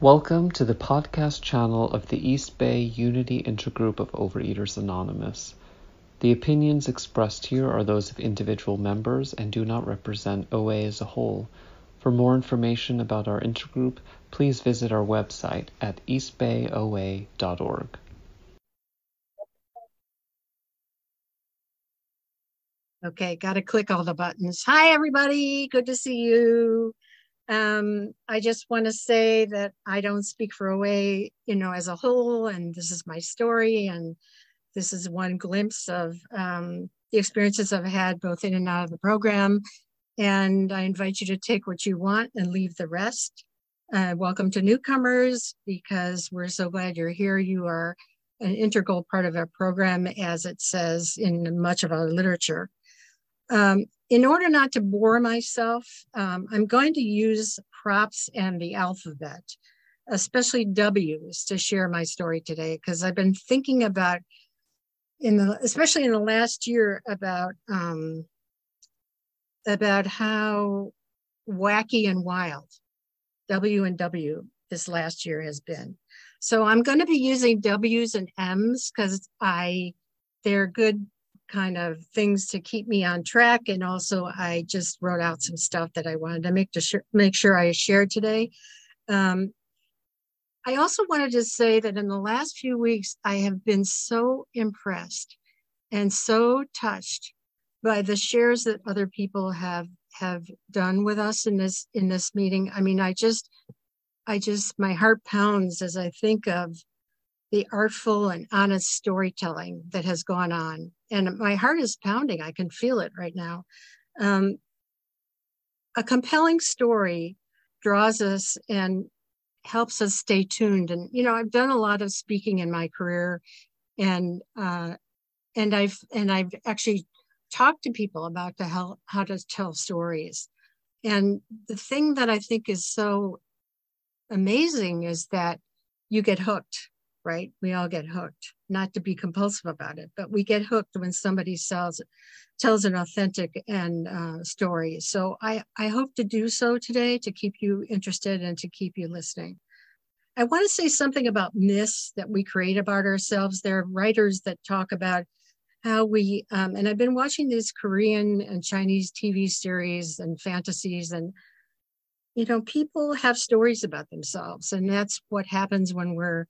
Welcome to the podcast channel of the East Bay Unity Intergroup of Overeaters Anonymous. The opinions expressed here are those of individual members and do not represent OA as a whole. For more information about our intergroup, please visit our website at eastbayoa.org. Okay, got to click all the buttons. Hi, everybody. Good to see you. Um, I just want to say that I don't speak for OA, you know, as a whole, and this is my story, and this is one glimpse of um, the experiences I've had both in and out of the program. And I invite you to take what you want and leave the rest. Uh, welcome to newcomers because we're so glad you're here. You are an integral part of our program, as it says in much of our literature. Um, in order not to bore myself, um, I'm going to use props and the alphabet, especially W's, to share my story today because I've been thinking about, in the especially in the last year, about um, about how wacky and wild W and W this last year has been. So I'm going to be using W's and M's because I they're good kind of things to keep me on track. And also, I just wrote out some stuff that I wanted to make to sh- make sure I shared today. Um, I also wanted to say that in the last few weeks, I have been so impressed and so touched by the shares that other people have have done with us in this in this meeting. I mean, I just I just my heart pounds as I think of the artful and honest storytelling that has gone on. And my heart is pounding. I can feel it right now. Um, a compelling story draws us and helps us stay tuned. And, you know, I've done a lot of speaking in my career and, uh, and I've, and I've actually talked to people about the how, how to tell stories. And the thing that I think is so amazing is that you get hooked right? We all get hooked, not to be compulsive about it, but we get hooked when somebody sells, tells an authentic and uh, story. So I, I hope to do so today to keep you interested and to keep you listening. I want to say something about myths that we create about ourselves. There are writers that talk about how we, um, and I've been watching these Korean and Chinese TV series and fantasies, and you know, people have stories about themselves, and that's what happens when we're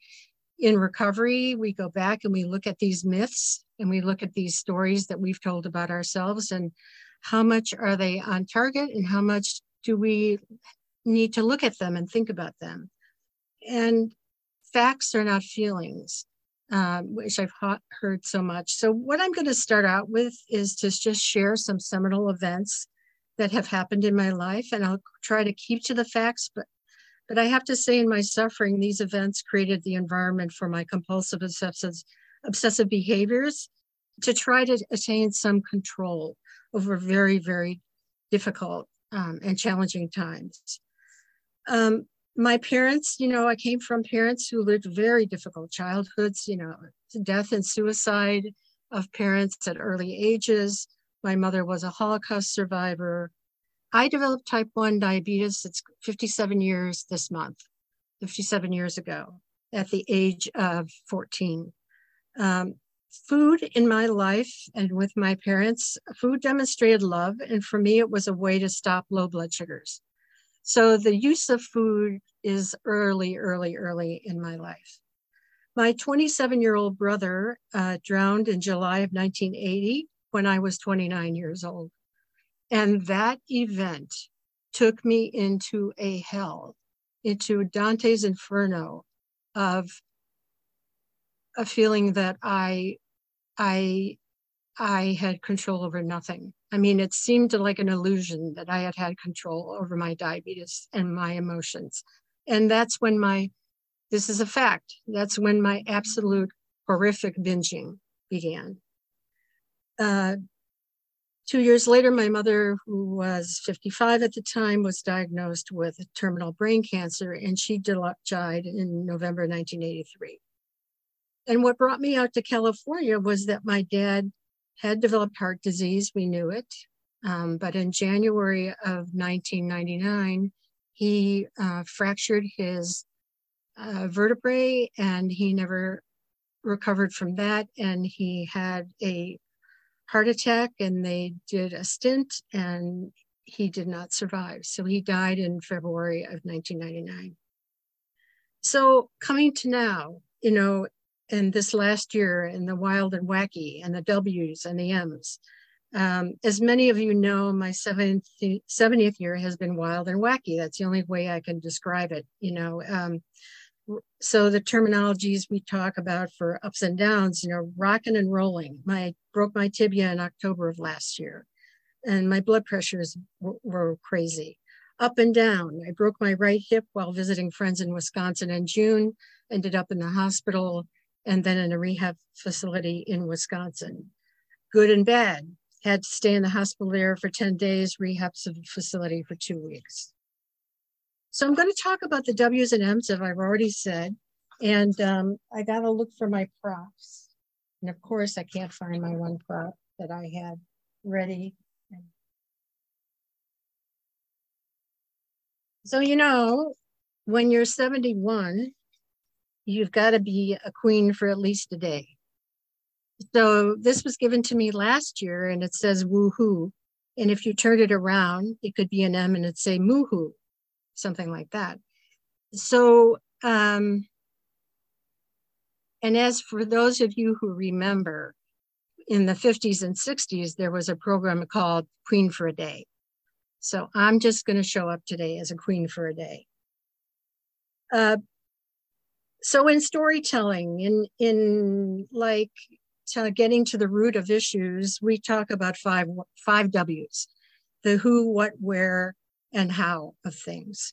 in recovery, we go back and we look at these myths and we look at these stories that we've told about ourselves and how much are they on target and how much do we need to look at them and think about them. And facts are not feelings, um, which I've heard so much. So, what I'm going to start out with is to just share some seminal events that have happened in my life, and I'll try to keep to the facts, but but I have to say, in my suffering, these events created the environment for my compulsive obsessive, obsessive behaviors to try to attain some control over very, very difficult um, and challenging times. Um, my parents, you know, I came from parents who lived very difficult childhoods, you know, death and suicide of parents at early ages. My mother was a Holocaust survivor. I developed type 1 diabetes. It's 57 years this month, 57 years ago, at the age of 14. Um, food in my life and with my parents, food demonstrated love. And for me, it was a way to stop low blood sugars. So the use of food is early, early, early in my life. My 27 year old brother uh, drowned in July of 1980 when I was 29 years old. And that event took me into a hell, into Dante's inferno of a feeling that I, I, I had control over nothing. I mean, it seemed like an illusion that I had had control over my diabetes and my emotions. And that's when my, this is a fact, that's when my absolute horrific binging began. Uh, Two years later, my mother, who was 55 at the time, was diagnosed with terminal brain cancer, and she died in November 1983. And what brought me out to California was that my dad had developed heart disease. We knew it. Um, but in January of 1999, he uh, fractured his uh, vertebrae and he never recovered from that. And he had a heart attack and they did a stint and he did not survive. So he died in February of 1999. So coming to now, you know, and this last year and the wild and wacky and the W's and the M's. Um, as many of you know, my 70th, 70th year has been wild and wacky. That's the only way I can describe it. You know, um, so the terminologies we talk about for ups and downs, you know, rocking and rolling. My broke my tibia in October of last year, and my blood pressures were, were crazy. Up and down. I broke my right hip while visiting friends in Wisconsin in June. Ended up in the hospital and then in a rehab facility in Wisconsin. Good and bad. Had to stay in the hospital there for 10 days, rehab facility for two weeks. So I'm going to talk about the W's and M's, as I've already said. And um, I got to look for my props. And of course, I can't find my one prop that I had ready. So, you know, when you're 71, you've got to be a queen for at least a day. So this was given to me last year and it says woohoo. And if you turn it around, it could be an M and it'd say moohoo, something like that. So, um, and as for those of you who remember, in the 50s and 60s, there was a program called Queen for a Day. So I'm just going to show up today as a queen for a day. Uh, so in storytelling in in like to getting to the root of issues we talk about five five w's the who what where and how of things.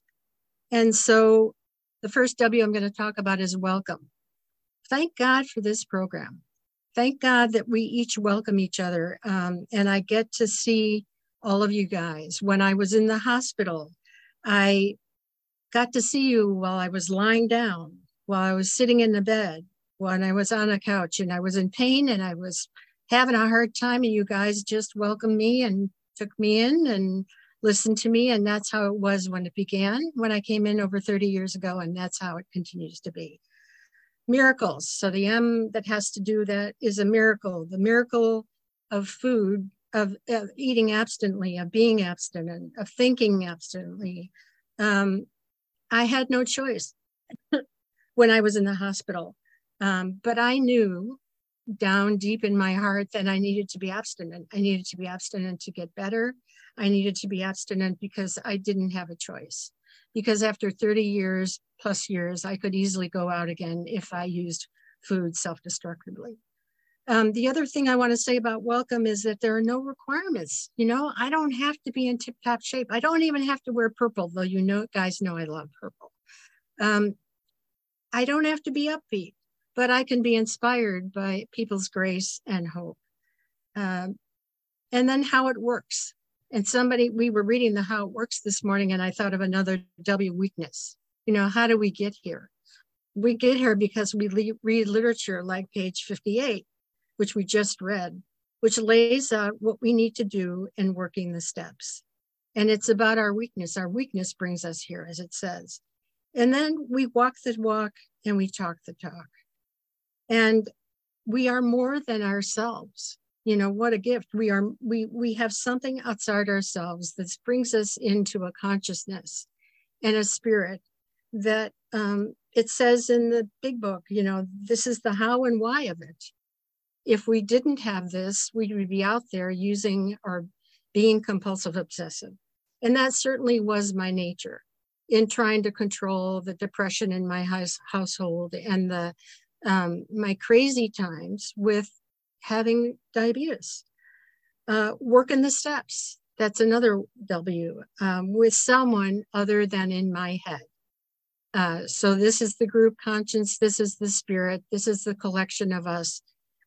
And so the first w i'm going to talk about is welcome. Thank god for this program. Thank god that we each welcome each other um, and i get to see all of you guys. When i was in the hospital i got to see you while i was lying down while I was sitting in the bed, when I was on a couch and I was in pain and I was having a hard time, and you guys just welcomed me and took me in and listened to me. And that's how it was when it began, when I came in over 30 years ago. And that's how it continues to be. Miracles. So the M that has to do that is a miracle. The miracle of food, of, of eating abstinently, of being abstinent, of thinking abstinently. Um, I had no choice. when I was in the hospital. Um, but I knew down deep in my heart that I needed to be abstinent. I needed to be abstinent to get better. I needed to be abstinent because I didn't have a choice. Because after 30 years plus years, I could easily go out again if I used food self destructively. Um, the other thing I want to say about welcome is that there are no requirements. You know, I don't have to be in tip top shape. I don't even have to wear purple, though you know, guys know I love purple. Um, I don't have to be upbeat, but I can be inspired by people's grace and hope. Um, and then how it works. And somebody, we were reading the how it works this morning, and I thought of another W weakness. You know, how do we get here? We get here because we le- read literature like page 58, which we just read, which lays out what we need to do in working the steps. And it's about our weakness. Our weakness brings us here, as it says. And then we walk the walk and we talk the talk. And we are more than ourselves. You know, what a gift. We are we we have something outside ourselves that brings us into a consciousness and a spirit that um, it says in the big book, you know, this is the how and why of it. If we didn't have this, we would be out there using or being compulsive obsessive. And that certainly was my nature in trying to control the depression in my house, household and the um, my crazy times with having diabetes. Uh, working the steps. That's another W um, with someone other than in my head. Uh, so this is the group conscience. This is the spirit. This is the collection of us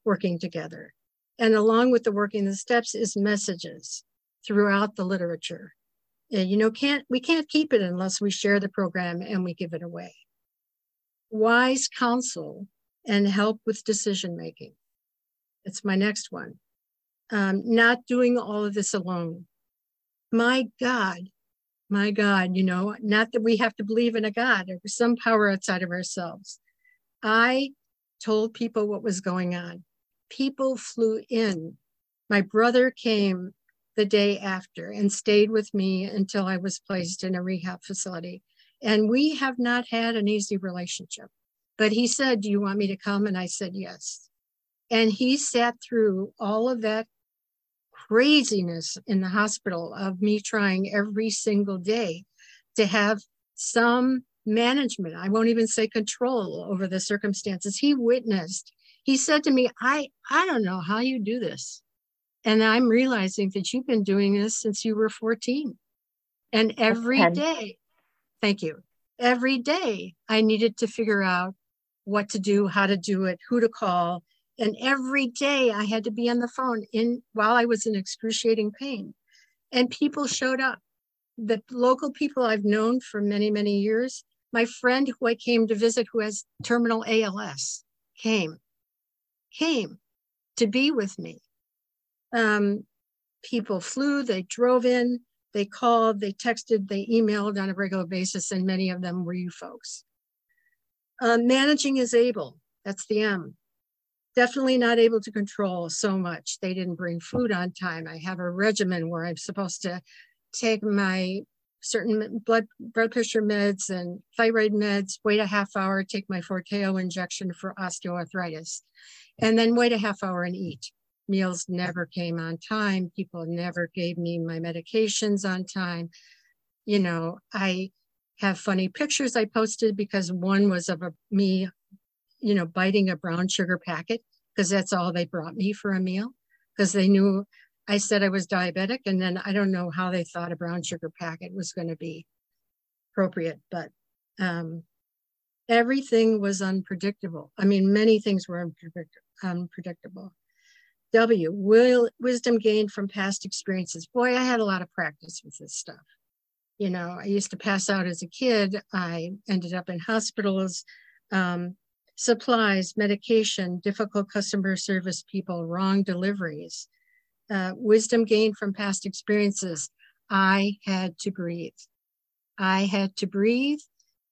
working together. And along with the working the steps is messages throughout the literature And, you know can't we can't keep it unless we share the program and we give it away wise counsel and help with decision making it's my next one um, not doing all of this alone my god my God, you know, not that we have to believe in a God or some power outside of ourselves. I told people what was going on. People flew in. My brother came the day after and stayed with me until I was placed in a rehab facility. And we have not had an easy relationship. But he said, Do you want me to come? And I said, Yes. And he sat through all of that craziness in the hospital of me trying every single day to have some management. I won't even say control over the circumstances. He witnessed. He said to me, I, I don't know how you do this. And I'm realizing that you've been doing this since you were 14. And every day, thank you. Every day I needed to figure out what to do, how to do it, who to call. And every day I had to be on the phone in while I was in excruciating pain. And people showed up. The local people I've known for many, many years, my friend who I came to visit who has terminal ALS came, came to be with me. Um, people flew, they drove in, they called, they texted, they emailed on a regular basis, and many of them were you folks. Uh, managing is able, that's the M. Definitely not able to control so much. They didn't bring food on time. I have a regimen where I'm supposed to take my certain blood blood pressure meds and thyroid meds, wait a half hour, take my Forteo injection for osteoarthritis, and then wait a half hour and eat. Meals never came on time. People never gave me my medications on time. You know, I have funny pictures I posted because one was of a, me, you know, biting a brown sugar packet because that's all they brought me for a meal because they knew I said I was diabetic, and then I don't know how they thought a brown sugar packet was going to be appropriate, but um, everything was unpredictable. I mean, many things were unpredictable. W, will, wisdom gained from past experiences. Boy, I had a lot of practice with this stuff. You know, I used to pass out as a kid. I ended up in hospitals, um, supplies, medication, difficult customer service people, wrong deliveries uh, wisdom gained from past experiences, I had to breathe. I had to breathe,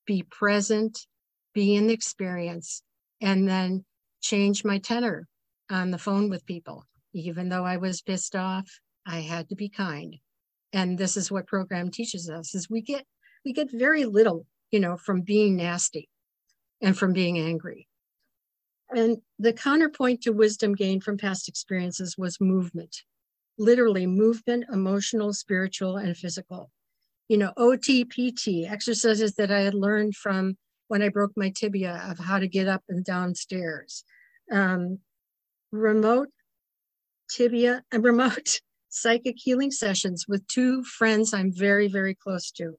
be present, be in the experience, and then change my tenor on the phone with people. Even though I was pissed off, I had to be kind. And this is what program teaches us is we get we get very little, you know, from being nasty and from being angry. And the counterpoint to wisdom gained from past experiences was movement, literally movement, emotional, spiritual, and physical. You know, OTPT, exercises that I had learned from when I broke my tibia of how to get up and downstairs. Um, remote tibia and remote psychic healing sessions with two friends I'm very, very close to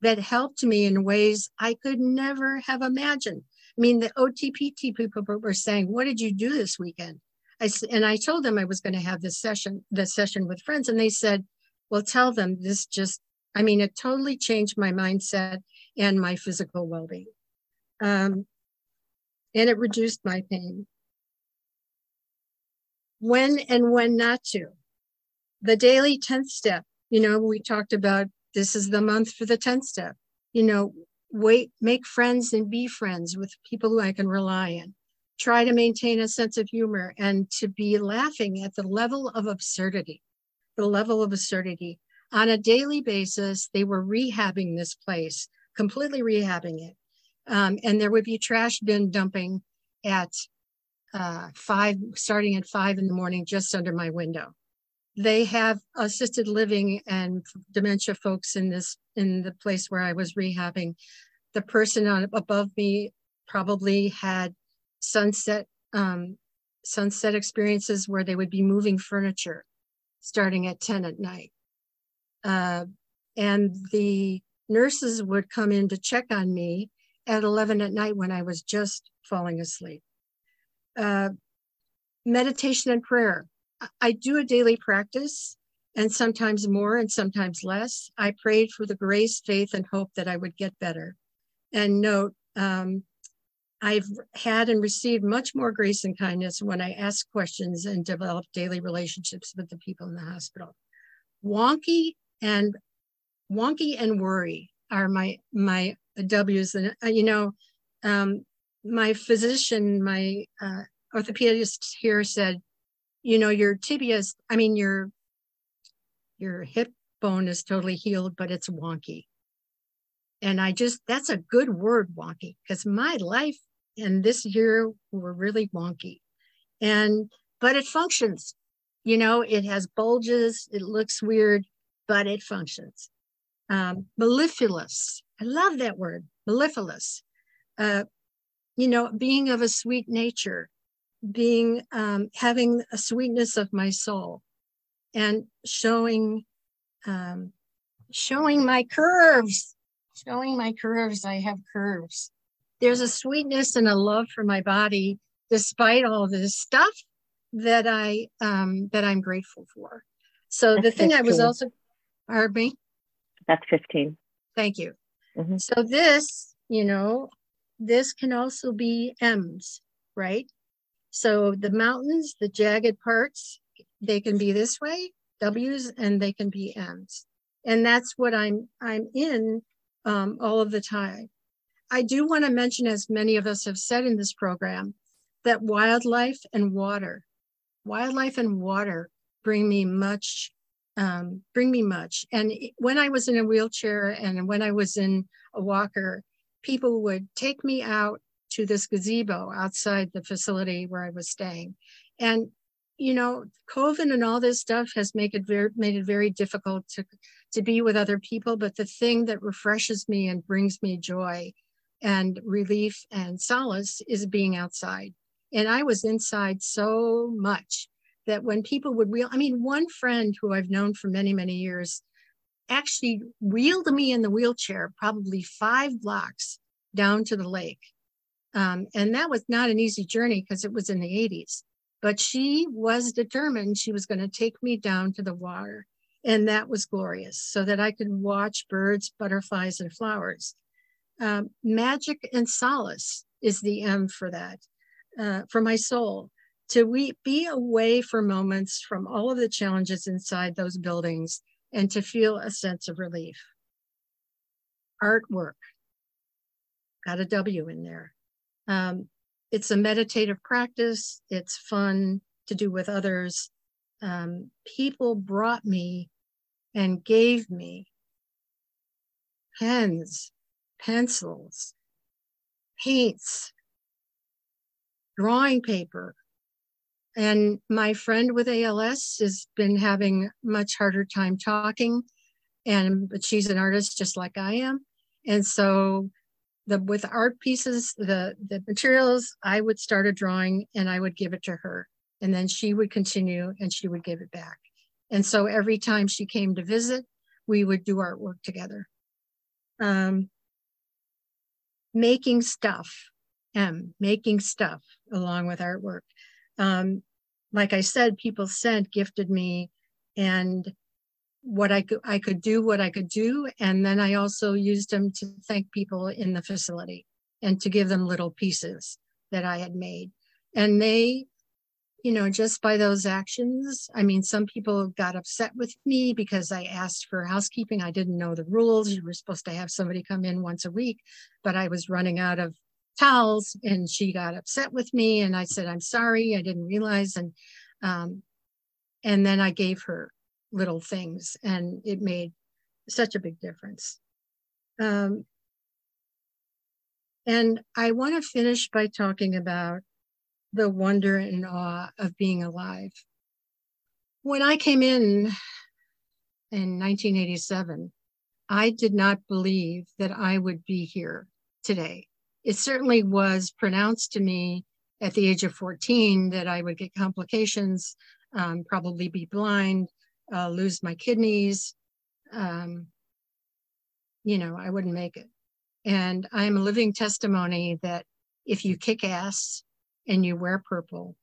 that helped me in ways I could never have imagined. I mean, the OTPT people were saying, What did you do this weekend? I, and I told them I was going to have this session, this session with friends. And they said, Well, tell them this just, I mean, it totally changed my mindset and my physical well being. Um, and it reduced my pain. When and when not to. The daily 10th step, you know, we talked about this is the month for the 10th step. You know, wait, make friends and be friends with people who I can rely on. Try to maintain a sense of humor and to be laughing at the level of absurdity, the level of absurdity. On a daily basis, they were rehabbing this place, completely rehabbing it. Um, and there would be trash bin dumping at uh, five, starting at five in the morning, just under my window they have assisted living and dementia folks in this in the place where I was rehabbing. The person on above me probably had sunset um, sunset experiences where they would be moving furniture starting at 10 at night. Uh, and the nurses would come in to check on me at 11 at night when I was just falling asleep. Uh, meditation and prayer. I do a daily practice and sometimes more and sometimes less. I prayed for the grace, faith, and hope that I would get better. And note, um, I've had and received much more grace and kindness when I ask questions and develop daily relationships with the people in the hospital. Wonky and wonky and worry are my my W's, and uh, you know, um, my physician, my uh, orthopedist here said, you know, your tibias, I mean, your your hip bone is totally healed, but it's wonky. And I just, that's a good word, wonky, because my life and this year were really wonky. And, but it functions. You know, it has bulges, it looks weird, but it functions. Um, mellifluous, I love that word, mellifluous. Uh, you know, being of a sweet nature, being, um, having a sweetness of my soul and showing, um, showing my curves, showing my curves. I have curves. There's a sweetness and a love for my body, despite all this stuff that I um, that I'm grateful for. So That's the thing 15. I was also, pardon me. That's 15. Thank you. Mm-hmm. So this, you know, this can also be M's, right? So the mountains, the jagged parts, they can be this way, W's, and they can be M's. And that's what I'm I'm in um, all of the time. I do want to mention, as many of us have said in this program, that wildlife and water, wildlife and water bring me much, um, bring me much. And when I was in a wheelchair and when I was in a walker, people would take me out to this gazebo outside the facility where I was staying. And you know, COVID and all this stuff has made it very made it very difficult to to be with other people. But the thing that refreshes me and brings me joy and relief and solace is being outside. And I was inside so much that when people would wheel, I mean, one friend who I've known for many, many years actually wheeled me in the wheelchair probably five blocks down to the lake. Um, and that was not an easy journey because it was in the 80s. But she was determined she was going to take me down to the water. And that was glorious so that I could watch birds, butterflies, and flowers. Um, magic and solace is the M for that, uh, for my soul. To we, be away for moments from all of the challenges inside those buildings and to feel a sense of relief. Artwork, got a W in there. Um, it's a meditative practice. It's fun to do with others. Um, people brought me and gave me pens, pencils, paints, drawing paper. And my friend with ALS has been having much harder time talking, and but she's an artist just like I am. And so the with art pieces, the the materials, I would start a drawing and I would give it to her, and then she would continue and she would give it back. And so every time she came to visit, we would do artwork together. Um, making stuff, M, making stuff along with artwork. Um, like I said, people sent, gifted me, and what I could I could do what I could do, and then I also used them to thank people in the facility and to give them little pieces that I had made. And they, you know, just by those actions, I mean, some people got upset with me because I asked for housekeeping. I didn't know the rules. You were supposed to have somebody come in once a week, but I was running out of towels and she got upset with me and I said, I'm sorry, I didn't realize. And um, and then I gave her little things and it made such a big difference. Um, and I want to finish by talking about the wonder and awe of being alive. When I came in in 1987, I did not believe that I would be here today. It certainly was pronounced to me at the age of 14 that I would get complications, um, probably be blind, uh, lose my kidneys. Um, you know, I wouldn't make it. And I'm a living testimony that if you kick ass and you wear purple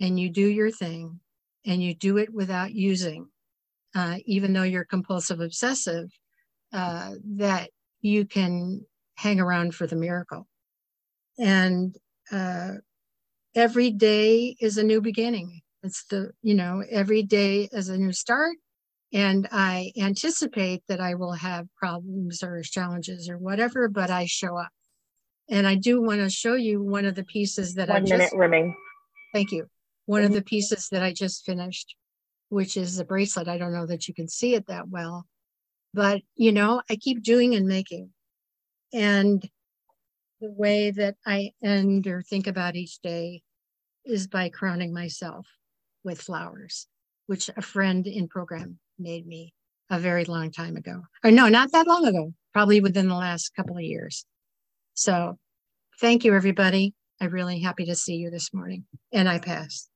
and you do your thing and you do it without using, uh, even though you're compulsive obsessive, uh, that you can hang around for the miracle. And uh, every day is a new beginning. It's the, you know, every day is a new start And I anticipate that I will have problems or challenges or whatever, but I show up. And I do want to show you one of the pieces that One I minute just, rimming. thank you. One of mm-hmm. the pieces that I just finished, which is a bracelet. I don't know that you can see it that well, but you know, I keep doing and making. And the way that I end or think about each day is by crowning myself with flowers, which a friend in program made me a very long time ago. Or no, not that long ago, probably within the last couple of years. So thank you, everybody. I'm really happy to see you this morning. And I pass.